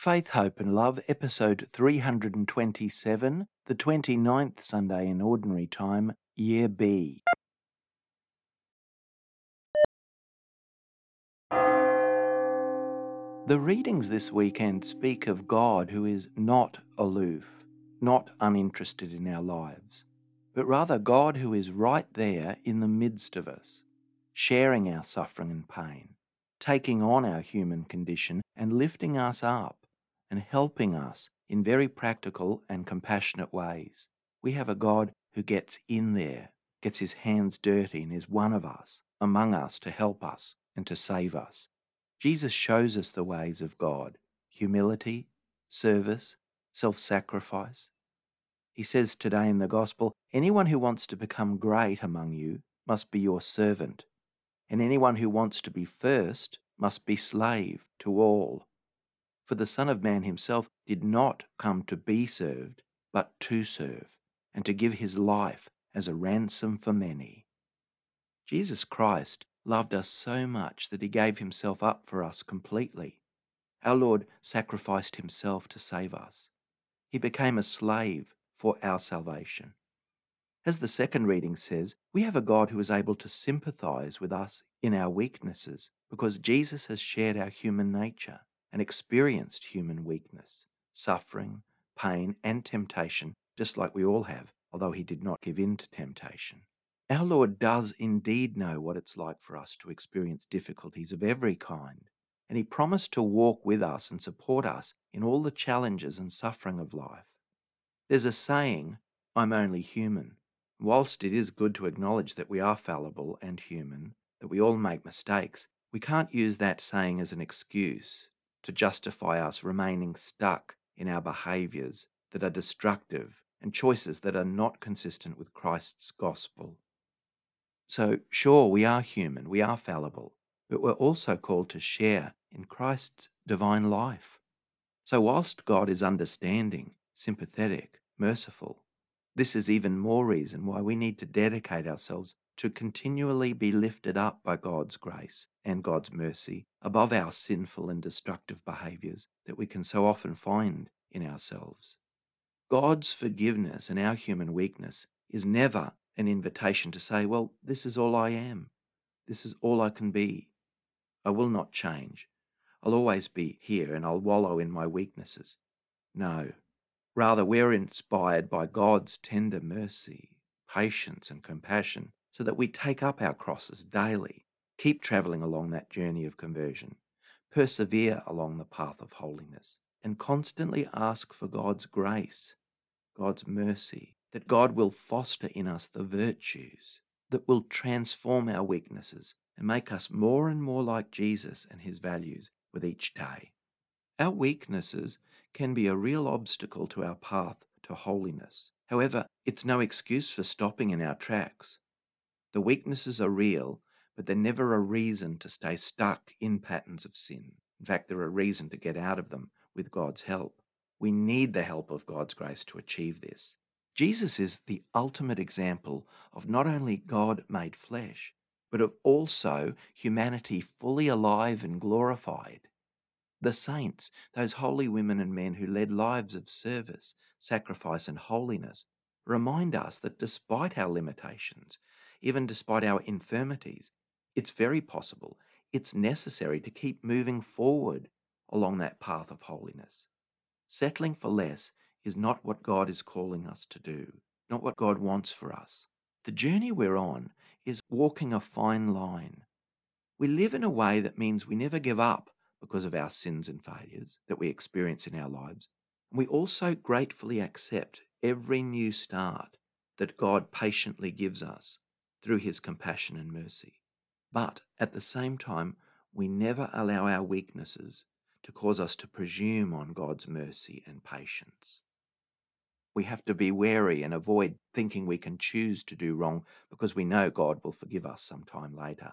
Faith, Hope and Love, episode 327, the 29th Sunday in Ordinary Time, Year B. The readings this weekend speak of God who is not aloof, not uninterested in our lives, but rather God who is right there in the midst of us, sharing our suffering and pain, taking on our human condition and lifting us up and helping us in very practical and compassionate ways. We have a God who gets in there, gets his hands dirty, and is one of us, among us to help us and to save us. Jesus shows us the ways of God humility, service, self sacrifice. He says today in the Gospel anyone who wants to become great among you must be your servant, and anyone who wants to be first must be slave to all. For the Son of Man himself did not come to be served, but to serve, and to give his life as a ransom for many. Jesus Christ loved us so much that he gave himself up for us completely. Our Lord sacrificed himself to save us. He became a slave for our salvation. As the second reading says, we have a God who is able to sympathize with us in our weaknesses because Jesus has shared our human nature and experienced human weakness, suffering, pain, and temptation, just like we all have, although he did not give in to temptation. Our Lord does indeed know what it's like for us to experience difficulties of every kind, and He promised to walk with us and support us in all the challenges and suffering of life. There's a saying, I'm only human. Whilst it is good to acknowledge that we are fallible and human, that we all make mistakes, we can't use that saying as an excuse to justify us remaining stuck in our behaviours that are destructive and choices that are not consistent with Christ's gospel. So, sure, we are human, we are fallible, but we're also called to share in Christ's divine life. So, whilst God is understanding, sympathetic, merciful, this is even more reason why we need to dedicate ourselves to continually be lifted up by God's grace and God's mercy above our sinful and destructive behaviors that we can so often find in ourselves. God's forgiveness and our human weakness is never an invitation to say, Well, this is all I am. This is all I can be. I will not change. I'll always be here and I'll wallow in my weaknesses. No. Rather, we're inspired by God's tender mercy, patience, and compassion so that we take up our crosses daily, keep traveling along that journey of conversion, persevere along the path of holiness, and constantly ask for God's grace, God's mercy, that God will foster in us the virtues that will transform our weaknesses and make us more and more like Jesus and his values with each day. Our weaknesses can be a real obstacle to our path to holiness. However, it's no excuse for stopping in our tracks. The weaknesses are real, but they're never a reason to stay stuck in patterns of sin. In fact, they're a reason to get out of them with God's help. We need the help of God's grace to achieve this. Jesus is the ultimate example of not only God made flesh, but of also humanity fully alive and glorified. The saints, those holy women and men who led lives of service, sacrifice, and holiness, remind us that despite our limitations, even despite our infirmities. It's very possible, it's necessary to keep moving forward along that path of holiness. Settling for less is not what God is calling us to do, not what God wants for us. The journey we're on is walking a fine line. We live in a way that means we never give up because of our sins and failures that we experience in our lives. We also gratefully accept every new start that God patiently gives us through his compassion and mercy. But at the same time, we never allow our weaknesses to cause us to presume on God's mercy and patience. We have to be wary and avoid thinking we can choose to do wrong because we know God will forgive us some time later.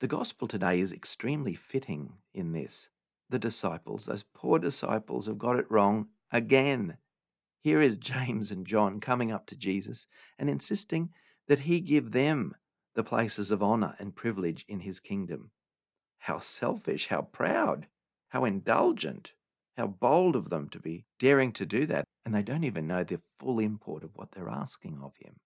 The gospel today is extremely fitting in this. The disciples, those poor disciples, have got it wrong again. Here is James and John coming up to Jesus and insisting that he give them the places of honor and privilege in his kingdom. How selfish, how proud, how indulgent, How bold of them to be daring to do that, and they don't even know the full import of what they're asking of him.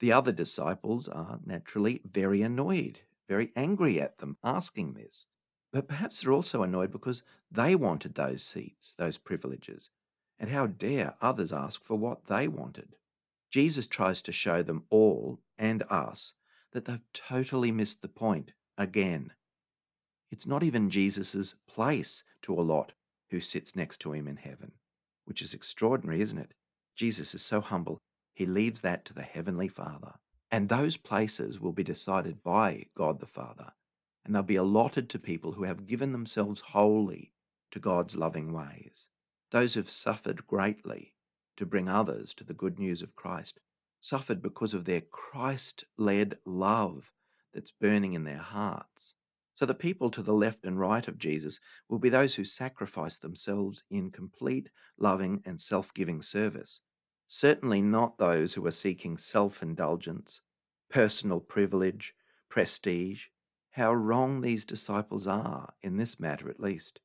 The other disciples are naturally very annoyed, very angry at them asking this. But perhaps they're also annoyed because they wanted those seats, those privileges. And how dare others ask for what they wanted? Jesus tries to show them all and us that they've totally missed the point again. It's not even Jesus' place to allot who sits next to him in heaven, which is extraordinary, isn't it? Jesus is so humble, he leaves that to the Heavenly Father. And those places will be decided by God the Father, and they'll be allotted to people who have given themselves wholly to God's loving ways. Those who've suffered greatly to bring others to the good news of Christ, suffered because of their Christ led love that's burning in their hearts. So the people to the left and right of Jesus will be those who sacrifice themselves in complete, loving, and self giving service certainly not those who are seeking self indulgence, personal privilege, prestige. How wrong these disciples are, in this matter at least.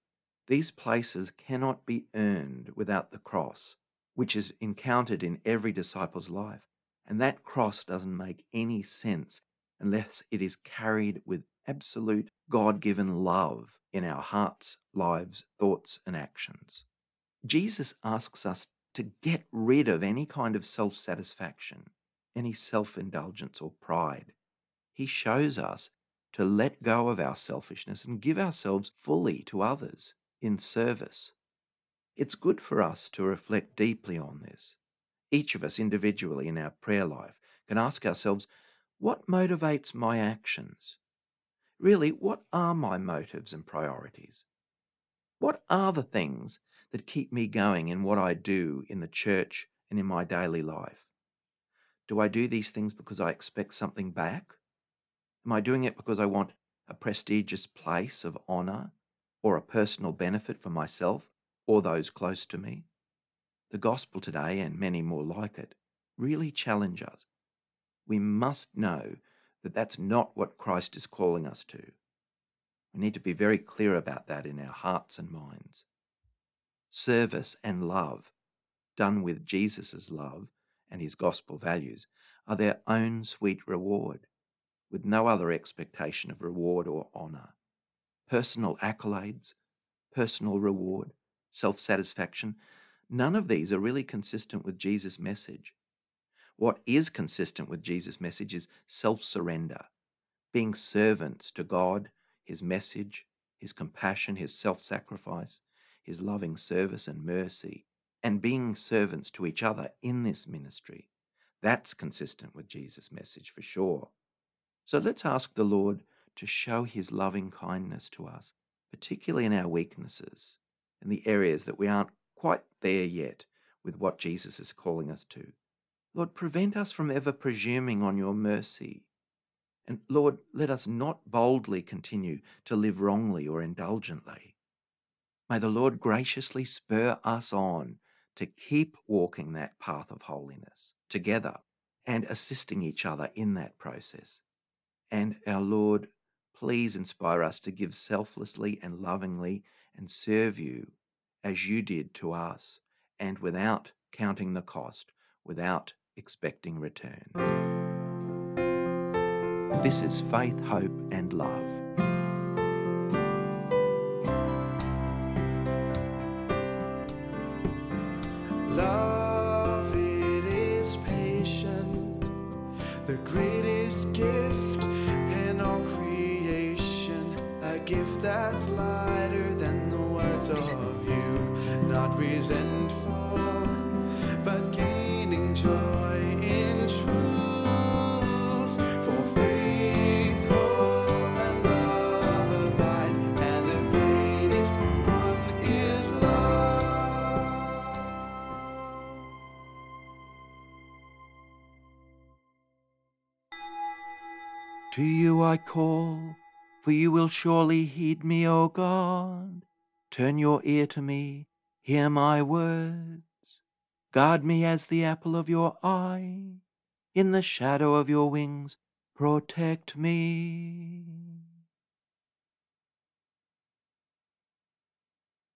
These places cannot be earned without the cross, which is encountered in every disciple's life. And that cross doesn't make any sense unless it is carried with absolute God given love in our hearts, lives, thoughts, and actions. Jesus asks us to get rid of any kind of self satisfaction, any self indulgence or pride. He shows us to let go of our selfishness and give ourselves fully to others in service. It's good for us to reflect deeply on this. Each of us individually in our prayer life can ask ourselves, what motivates my actions? Really, what are my motives and priorities? What are the things that keep me going in what I do in the church and in my daily life? Do I do these things because I expect something back? Am I doing it because I want a prestigious place of honor or a personal benefit for myself or those close to me? The gospel today, and many more like it, really challenge us. We must know that that's not what Christ is calling us to. We need to be very clear about that in our hearts and minds service, and love, done with Jesus' love and his gospel values, are their own sweet reward, with no other expectation of reward or honour. Personal accolades, personal reward, self satisfaction, none of these are really consistent with Jesus' message. What is consistent with Jesus' message is self surrender, being servants to God, His message, His compassion, His self sacrifice, his loving service and mercy, and being servants to each other in this ministry. That's consistent with Jesus' message for sure. So let's ask the Lord to show his loving kindness to us, particularly in our weaknesses, in the areas that we aren't quite there yet with what Jesus is calling us to. Lord, prevent us from ever presuming on your mercy. And Lord, let us not boldly continue to live wrongly or indulgently. May the Lord graciously spur us on to keep walking that path of holiness together and assisting each other in that process. And our Lord, please inspire us to give selflessly and lovingly and serve you as you did to us and without counting the cost, without expecting return. This is faith, hope, and love. Love, it is patient, the greatest gift in all creation, a gift that's lighter not resentful, but gaining joy in truth. For faith, hope, and love abide, and the greatest one is love. To you I call, for you will surely heed me, O God. Turn your ear to me, hear my words. Guard me as the apple of your eye. In the shadow of your wings, protect me.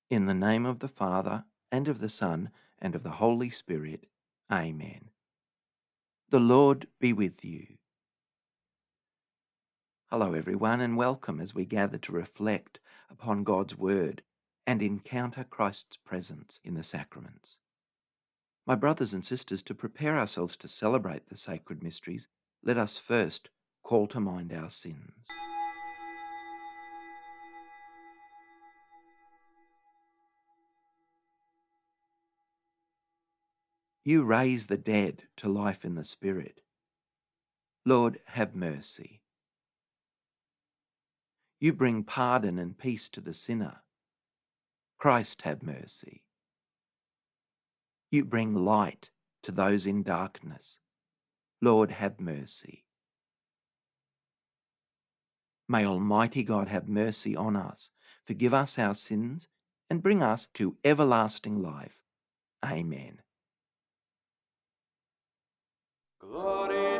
In the name of the Father, and of the Son, and of the Holy Spirit. Amen. The Lord be with you. Hello, everyone, and welcome as we gather to reflect upon God's Word and encounter Christ's presence in the sacraments. My brothers and sisters, to prepare ourselves to celebrate the sacred mysteries, let us first call to mind our sins. You raise the dead to life in the Spirit. Lord, have mercy. You bring pardon and peace to the sinner. Christ, have mercy. You bring light to those in darkness. Lord, have mercy. May Almighty God have mercy on us, forgive us our sins, and bring us to everlasting life. Amen. Glory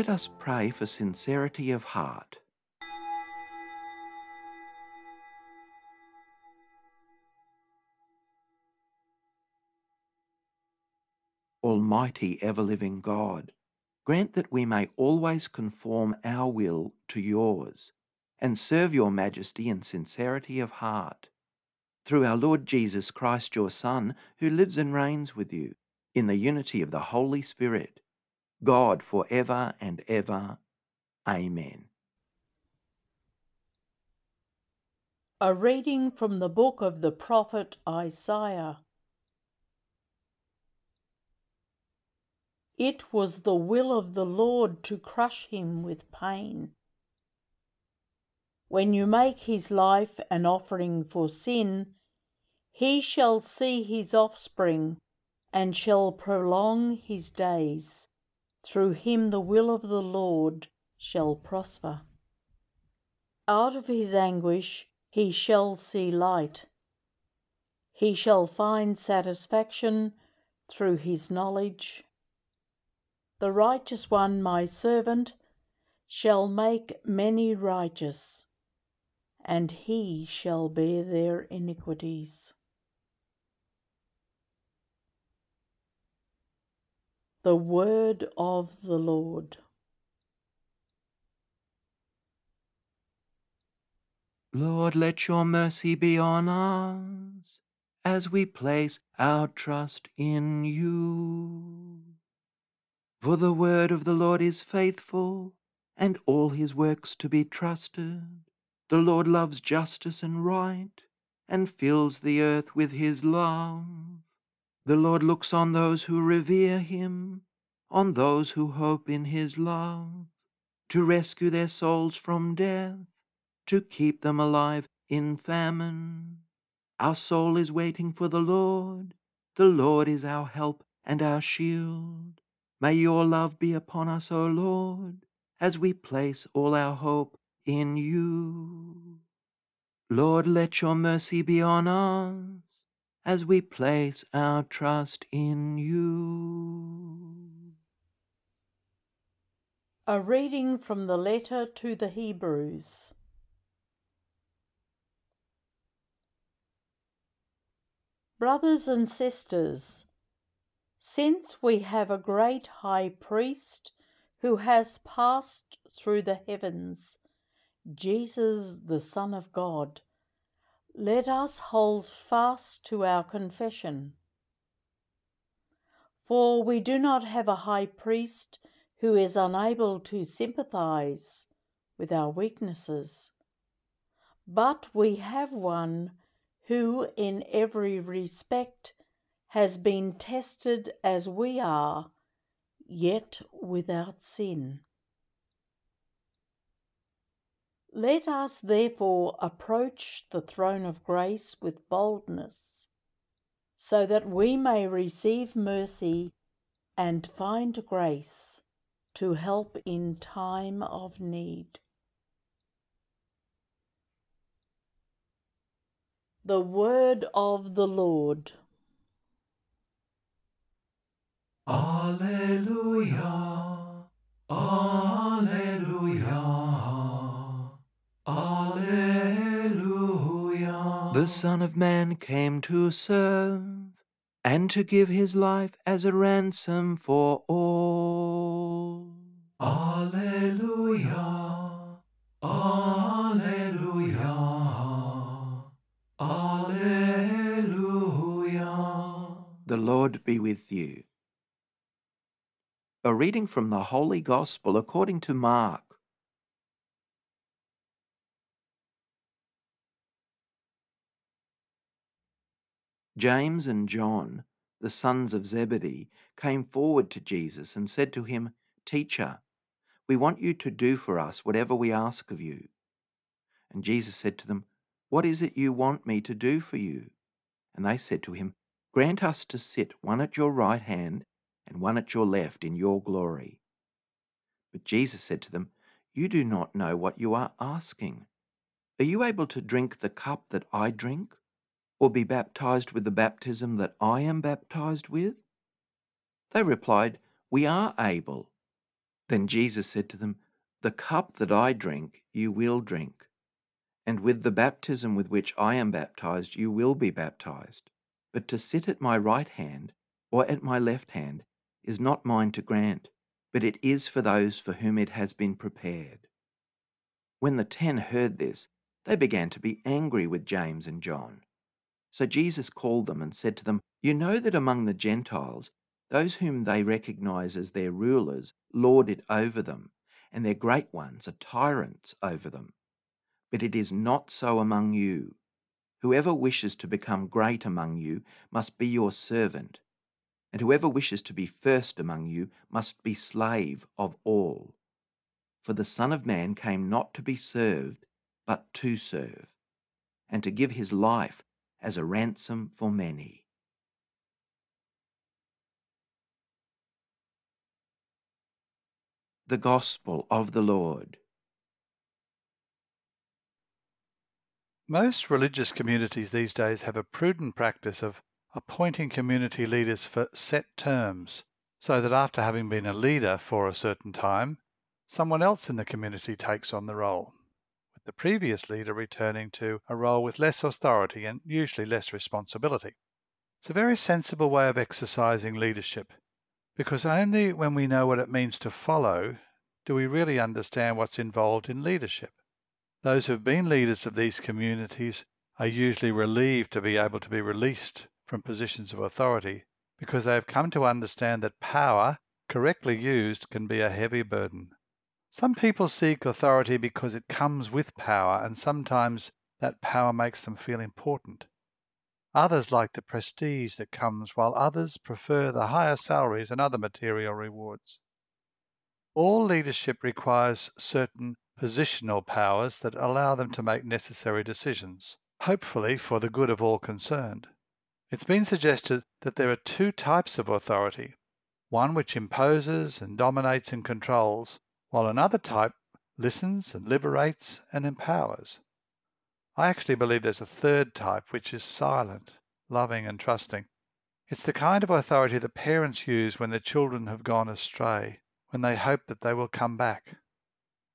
Let us pray for sincerity of heart. Almighty ever living God, grant that we may always conform our will to yours and serve your majesty in sincerity of heart. Through our Lord Jesus Christ, your Son, who lives and reigns with you in the unity of the Holy Spirit, God for ever and ever. Amen. A reading from the book of the prophet Isaiah. It was the will of the Lord to crush him with pain. When you make his life an offering for sin, he shall see his offspring and shall prolong his days. Through him the will of the Lord shall prosper. Out of his anguish he shall see light. He shall find satisfaction through his knowledge. The righteous one, my servant, shall make many righteous, and he shall bear their iniquities. The word of the Lord. Lord, let your mercy be on us as we place our trust in you. For the word of the Lord is faithful, and all his works to be trusted. The Lord loves justice and right, and fills the earth with his love. The Lord looks on those who revere him, on those who hope in his love, to rescue their souls from death to keep them alive in famine. Our soul is waiting for the Lord. The Lord is our help and our shield. May your love be upon us, O Lord, as we place all our hope in you. Lord, let your mercy be on us as we place our trust in you. A reading from the letter to the Hebrews. Brothers and sisters, since we have a great high priest who has passed through the heavens, Jesus, the Son of God, let us hold fast to our confession. For we do not have a high priest who is unable to sympathize with our weaknesses, but we have one who, in every respect, has been tested as we are, yet without sin. Let us therefore approach the throne of grace with boldness, so that we may receive mercy and find grace to help in time of need. The word of the Lord. Alleluia. The Son of Man came to serve and to give his life as a ransom for all. Alleluia. Alleluia. Alleluia. The Lord be with you. A reading from the Holy Gospel according to Mark. James and John, the sons of Zebedee, came forward to Jesus and said to him, Teacher, we want you to do for us whatever we ask of you. And Jesus said to them, What is it you want me to do for you? And they said to him, Grant us to sit one at your right hand and one at your left in your glory. But Jesus said to them, You do not know what you are asking. Are you able to drink the cup that I drink, or be baptized with the baptism that I am baptized with? They replied, We are able. Then Jesus said to them, The cup that I drink, you will drink, and with the baptism with which I am baptized, you will be baptized. But to sit at my right hand or at my left hand is not mine to grant, but it is for those for whom it has been prepared. When the ten heard this, they began to be angry with James and John. So Jesus called them and said to them, You know that among the Gentiles, those whom they recognize as their rulers lord it over them, and their great ones are tyrants over them. But it is not so among you. Whoever wishes to become great among you must be your servant and whoever wishes to be first among you must be slave of all. For the Son of Man came not to be served, but to serve, and to give his life as a ransom for many. The Gospel of the Lord. Most religious communities these days have a prudent practice of appointing community leaders for set terms, so that after having been a leader for a certain time, someone else in the community takes on the role, with the previous leader returning to a role with less authority and usually less responsibility. It's a very sensible way of exercising leadership, because only when we know what it means to follow do we really understand what's involved in leadership. Those who have been leaders of these communities are usually relieved to be able to be released from positions of authority because they have come to understand that power, correctly used, can be a heavy burden. Some people seek authority because it comes with power, and sometimes that power makes them feel important. Others like the prestige that comes, while others prefer the higher salaries and other material rewards. All leadership requires certain positional powers that allow them to make necessary decisions, hopefully for the good of all concerned. It's been suggested that there are two types of authority one which imposes and dominates and controls, while another type listens and liberates and empowers. I actually believe there's a third type which is silent, loving, and trusting. It's the kind of authority that parents use when their children have gone astray, when they hope that they will come back.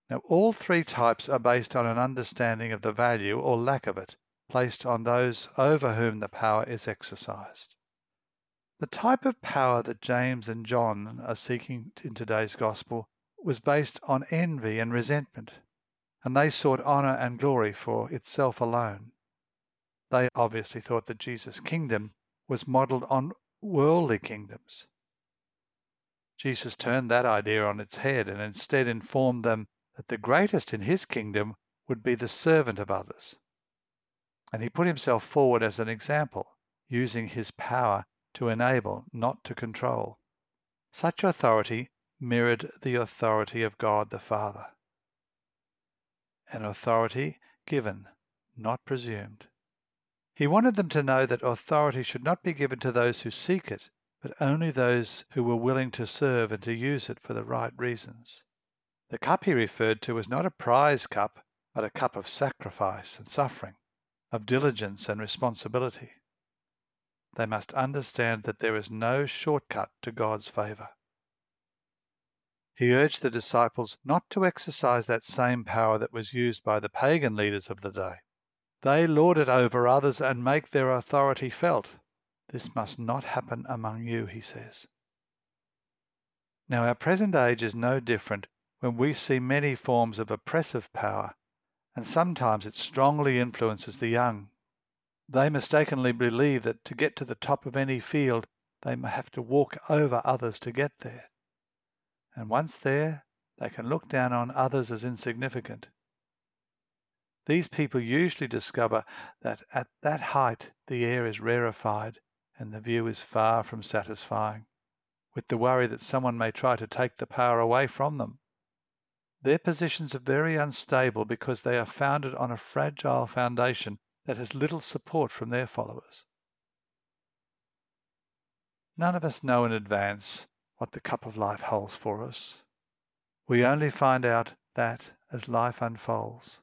Now, all three types are based on an understanding of the value or lack of it placed on those over whom the power is exercised. The type of power that James and John are seeking in today's gospel was based on envy and resentment, and they sought honour and glory for itself alone. They obviously thought that Jesus' kingdom was modelled on worldly kingdoms. Jesus turned that idea on its head and instead informed them that the greatest in his kingdom would be the servant of others. And he put himself forward as an example, using his power to enable, not to control. Such authority mirrored the authority of God the Father. An authority given, not presumed. He wanted them to know that authority should not be given to those who seek it, but only those who were willing to serve and to use it for the right reasons. The cup he referred to was not a prize cup, but a cup of sacrifice and suffering, of diligence and responsibility. They must understand that there is no shortcut to God's favour. He urged the disciples not to exercise that same power that was used by the pagan leaders of the day. They lord it over others and make their authority felt. This must not happen among you, he says. Now, our present age is no different when we see many forms of oppressive power, and sometimes it strongly influences the young. They mistakenly believe that to get to the top of any field, they have to walk over others to get there. And once there, they can look down on others as insignificant. These people usually discover that at that height the air is rarefied and the view is far from satisfying, with the worry that someone may try to take the power away from them. Their positions are very unstable because they are founded on a fragile foundation that has little support from their followers. None of us know in advance what the cup of life holds for us. We only find out that as life unfolds.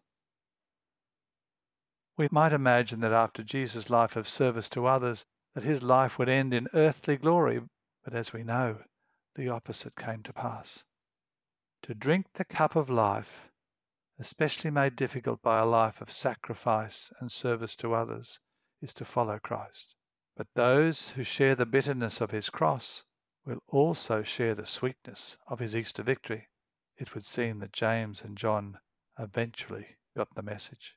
We might imagine that after Jesus' life of service to others, that his life would end in earthly glory, but as we know, the opposite came to pass. To drink the cup of life, especially made difficult by a life of sacrifice and service to others, is to follow Christ. But those who share the bitterness of his cross will also share the sweetness of his Easter victory. It would seem that James and John eventually got the message.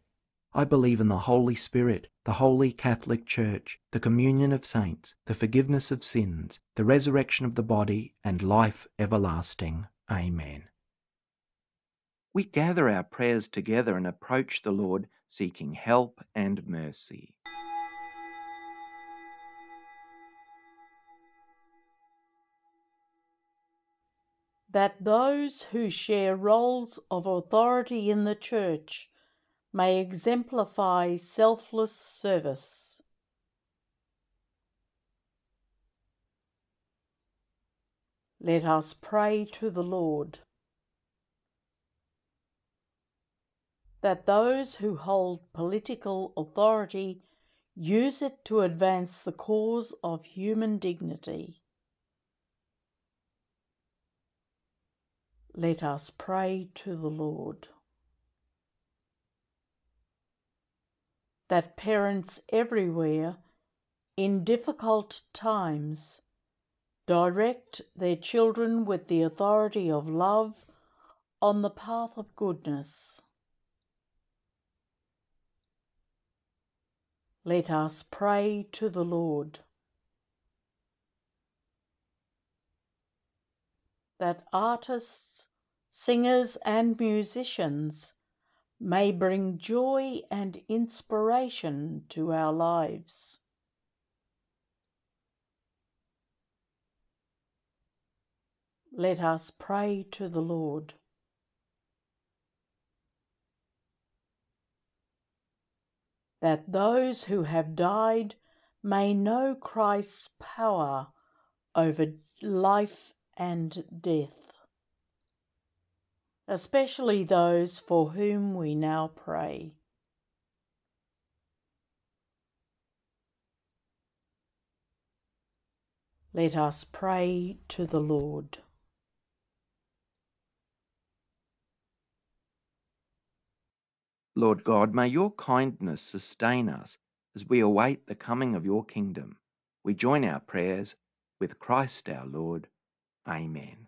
I believe in the Holy Spirit, the Holy Catholic Church, the communion of saints, the forgiveness of sins, the resurrection of the body, and life everlasting. Amen. We gather our prayers together and approach the Lord seeking help and mercy. That those who share roles of authority in the Church may exemplify selfless service. Let us pray to the Lord. That those who hold political authority Use it to advance the cause of human dignity. Let us pray to the Lord. That parents everywhere, in difficult times, direct their children with the authority of love on the path of goodness. Let us pray to the Lord. That artists, singers, and musicians may bring joy and inspiration to our lives. Let us pray to the Lord. that those who have died may know Christ's power over life and death, especially those for whom we now pray. Let us pray to the Lord. Lord God, may your kindness sustain us as we await the coming of your kingdom. We join our prayers with Christ our Lord. Amen.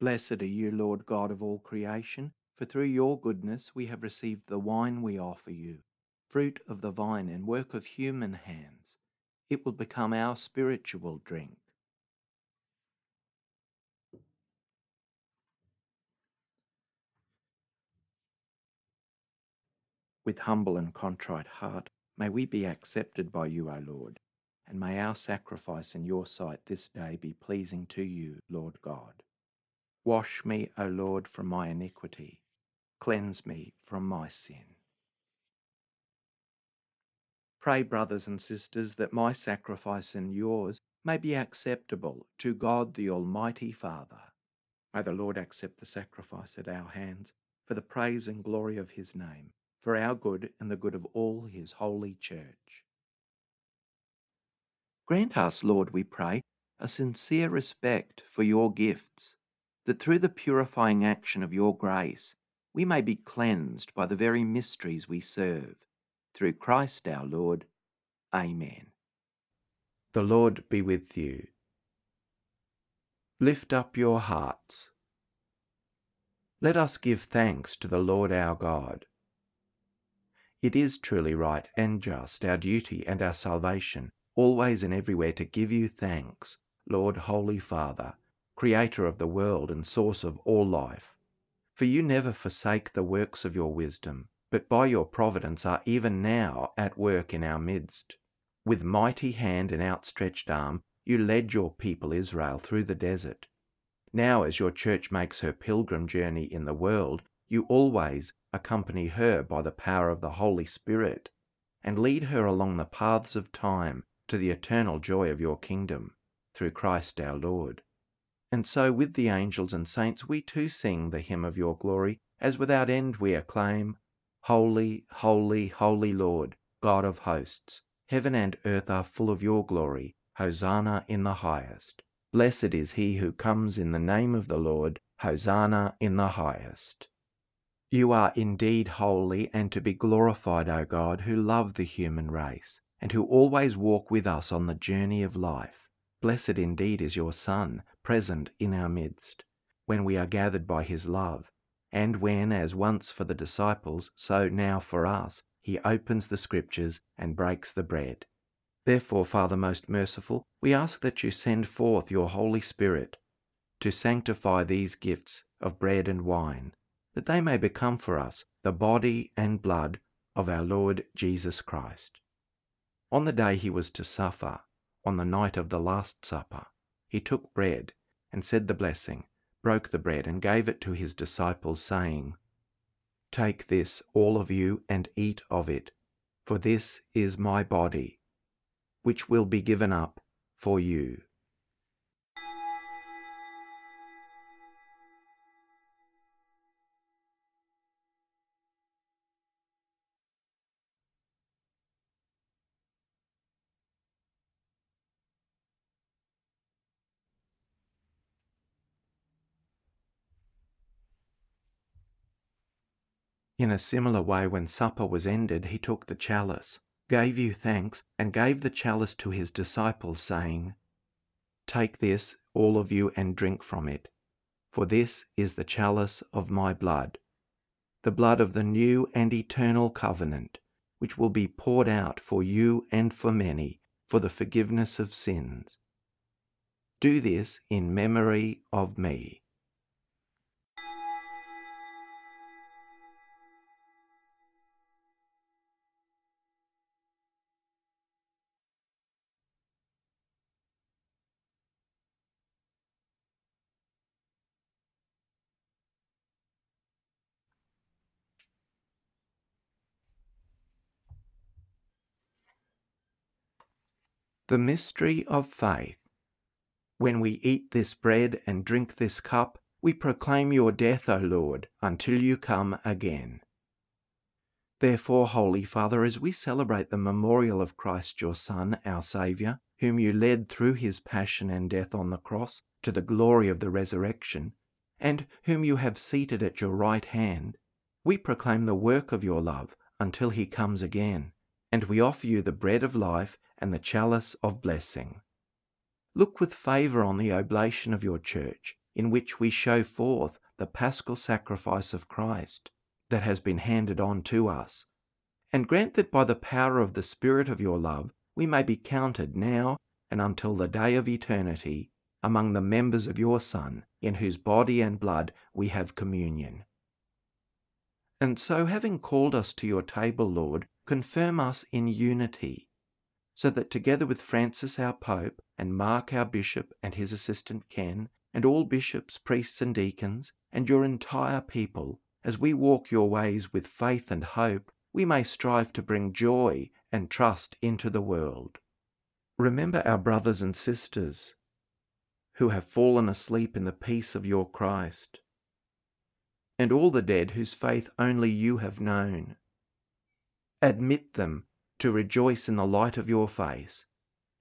Blessed are you, Lord God of all creation, for through your goodness we have received the wine we offer you, fruit of the vine and work of human hands. It will become our spiritual drink. With humble and contrite heart, may we be accepted by you, O Lord, and may our sacrifice in your sight this day be pleasing to you, Lord God. Wash me, O Lord, from my iniquity, cleanse me from my sin. Pray, brothers and sisters, that my sacrifice and yours may be acceptable to God the Almighty Father. May the Lord accept the sacrifice at our hands for the praise and glory of his name for our good and the good of all his holy church. Grant us, Lord, we pray, a sincere respect for your gifts, that through the purifying action of your grace we may be cleansed by the very mysteries we serve. Through Christ our Lord. Amen. The Lord be with you. Lift up your hearts. Let us give thanks to the Lord our God. It is truly right and just, our duty and our salvation, always and everywhere to give you thanks, Lord Holy Father, Creator of the world and source of all life. For you never forsake the works of your wisdom, but by your providence are even now at work in our midst. With mighty hand and outstretched arm, you led your people Israel through the desert. Now, as your church makes her pilgrim journey in the world, you always accompany her by the power of the Holy Spirit, and lead her along the paths of time to the eternal joy of your kingdom, through Christ our Lord. And so, with the angels and saints, we too sing the hymn of your glory, as without end we acclaim Holy, holy, holy Lord, God of hosts, heaven and earth are full of your glory. Hosanna in the highest. Blessed is he who comes in the name of the Lord. Hosanna in the highest. You are indeed holy and to be glorified, O God, who love the human race, and who always walk with us on the journey of life. Blessed indeed is your Son, present in our midst, when we are gathered by his love, and when, as once for the disciples, so now for us, he opens the Scriptures and breaks the bread. Therefore, Father most merciful, we ask that you send forth your Holy Spirit to sanctify these gifts of bread and wine, that they may become for us the body and blood of our Lord Jesus Christ. On the day he was to suffer, on the night of the Last Supper, he took bread and said the blessing, broke the bread, and gave it to his disciples, saying, Take this, all of you, and eat of it, for this is my body, which will be given up for you. In a similar way, when supper was ended, he took the chalice, gave you thanks, and gave the chalice to his disciples, saying, Take this, all of you, and drink from it, for this is the chalice of my blood, the blood of the new and eternal covenant, which will be poured out for you and for many for the forgiveness of sins. Do this in memory of me. The mystery of faith. When we eat this bread and drink this cup, we proclaim your death, O Lord, until you come again. Therefore, Holy Father, as we celebrate the memorial of Christ your Son, our Saviour, whom you led through his passion and death on the cross to the glory of the resurrection, and whom you have seated at your right hand, we proclaim the work of your love until he comes again, and we offer you the bread of life and the chalice of blessing. Look with favour on the oblation of your church, in which we show forth the paschal sacrifice of Christ that has been handed on to us, and grant that by the power of the Spirit of your love we may be counted now and until the day of eternity among the members of your Son, in whose body and blood we have communion. And so, having called us to your table, Lord, confirm us in unity so that together with Francis our Pope, and Mark our Bishop and his assistant Ken, and all bishops, priests, and deacons, and your entire people, as we walk your ways with faith and hope, we may strive to bring joy and trust into the world. Remember our brothers and sisters who have fallen asleep in the peace of your Christ, and all the dead whose faith only you have known. Admit them to rejoice in the light of your face,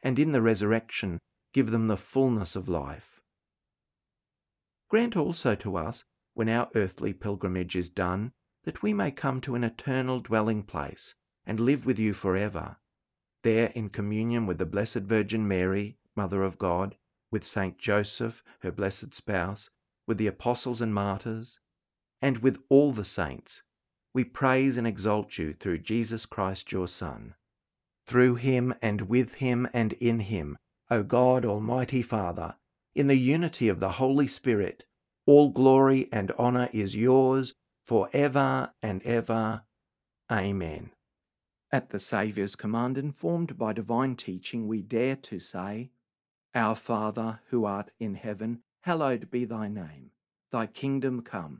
and in the resurrection give them the fullness of life. Grant also to us, when our earthly pilgrimage is done, that we may come to an eternal dwelling place and live with you forever, there in communion with the Blessed Virgin Mary, Mother of God, with Saint Joseph, her blessed spouse, with the apostles and martyrs, and with all the saints we praise and exalt you through Jesus Christ your Son. Through him and with him and in him, O God, Almighty Father, in the unity of the Holy Spirit, all glory and honour is yours for ever and ever. Amen. At the Saviour's command, informed by divine teaching, we dare to say, Our Father, who art in heaven, hallowed be thy name. Thy kingdom come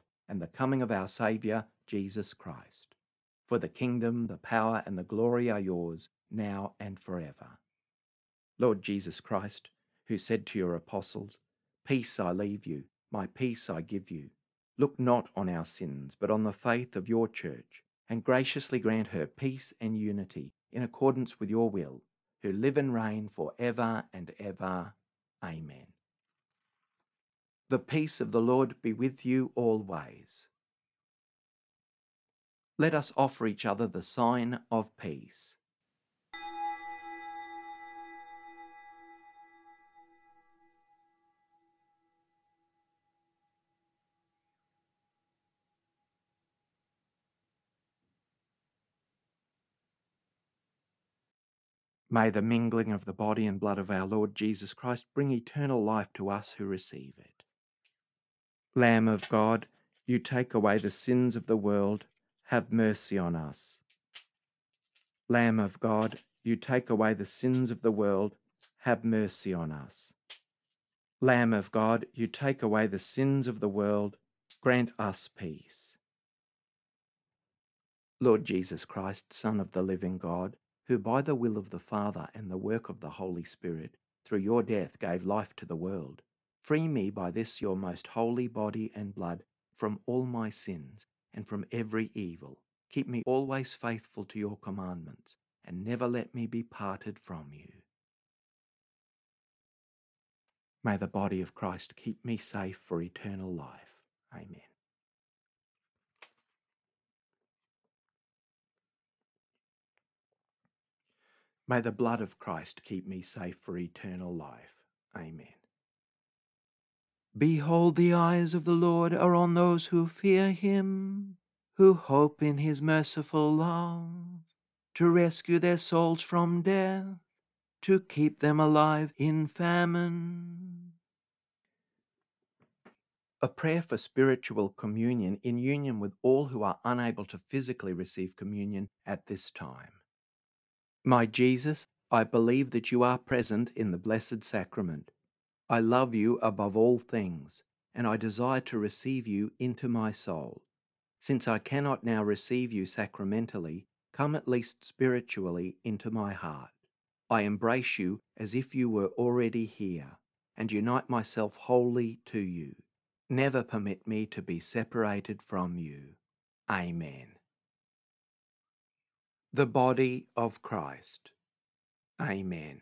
and the coming of our Saviour, Jesus Christ. For the kingdom, the power, and the glory are yours, now and forever. Lord Jesus Christ, who said to your apostles, Peace I leave you, my peace I give you, look not on our sins, but on the faith of your church, and graciously grant her peace and unity in accordance with your will, who live and reign for ever and ever. Amen. The peace of the Lord be with you always. Let us offer each other the sign of peace. May the mingling of the body and blood of our Lord Jesus Christ bring eternal life to us who receive it. Lamb of God, you take away the sins of the world, have mercy on us. Lamb of God, you take away the sins of the world, have mercy on us. Lamb of God, you take away the sins of the world, grant us peace. Lord Jesus Christ, Son of the living God, who by the will of the Father and the work of the Holy Spirit, through your death gave life to the world, free me by this your most holy body and blood from all my sins and from every evil. Keep me always faithful to your commandments, and never let me be parted from you. May the body of Christ keep me safe for eternal life. Amen. May the blood of Christ keep me safe for eternal life. Amen. Behold, the eyes of the Lord are on those who fear him, who hope in his merciful love, to rescue their souls from death, to keep them alive in famine. A prayer for spiritual communion in union with all who are unable to physically receive communion at this time. My Jesus, I believe that you are present in the Blessed Sacrament. I love you above all things, and I desire to receive you into my soul. Since I cannot now receive you sacramentally, come at least spiritually into my heart. I embrace you as if you were already here, and unite myself wholly to you. Never permit me to be separated from you. Amen the body of Christ. Amen.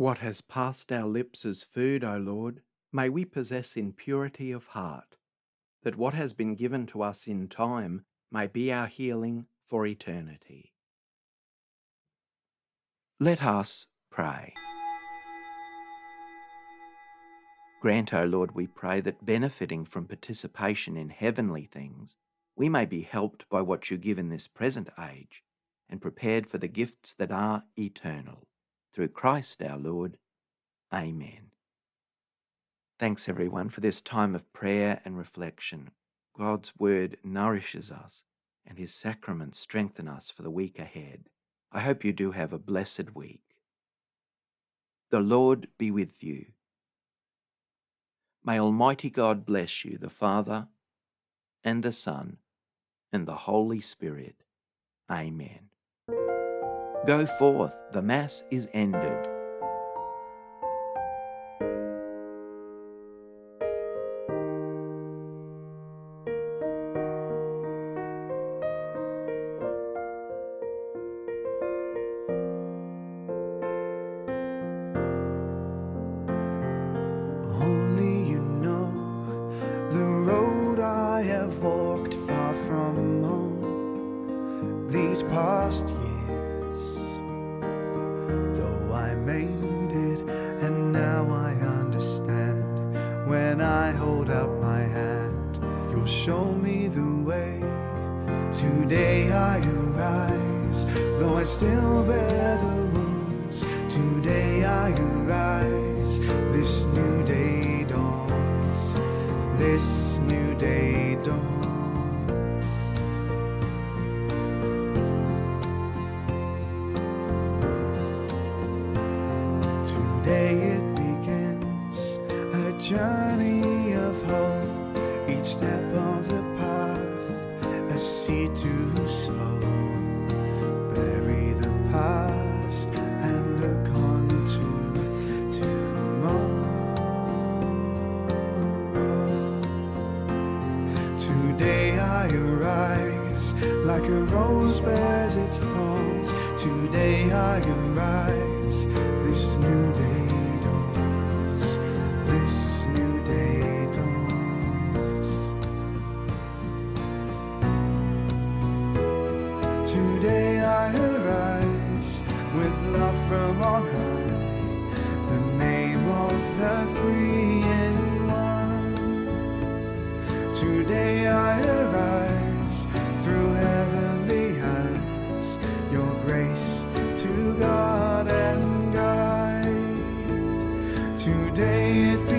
What has passed our lips as food, O Lord, may we possess in purity of heart, that what has been given to us in time may be our healing for eternity. Let us pray. Grant, O Lord, we pray, that benefiting from participation in heavenly things, we may be helped by what you give in this present age and prepared for the gifts that are eternal. Through Christ our Lord. Amen. Thanks, everyone, for this time of prayer and reflection. God's Word nourishes us, and His sacraments strengthen us for the week ahead. I hope you do have a blessed week. The Lord be with you. May Almighty God bless you, the Father, and the Son, and the Holy Spirit. Amen. Go forth, the Mass is ended. Show me the way. Today I arise, though I still bear the wounds. Today I arise, this new day dawns. This day it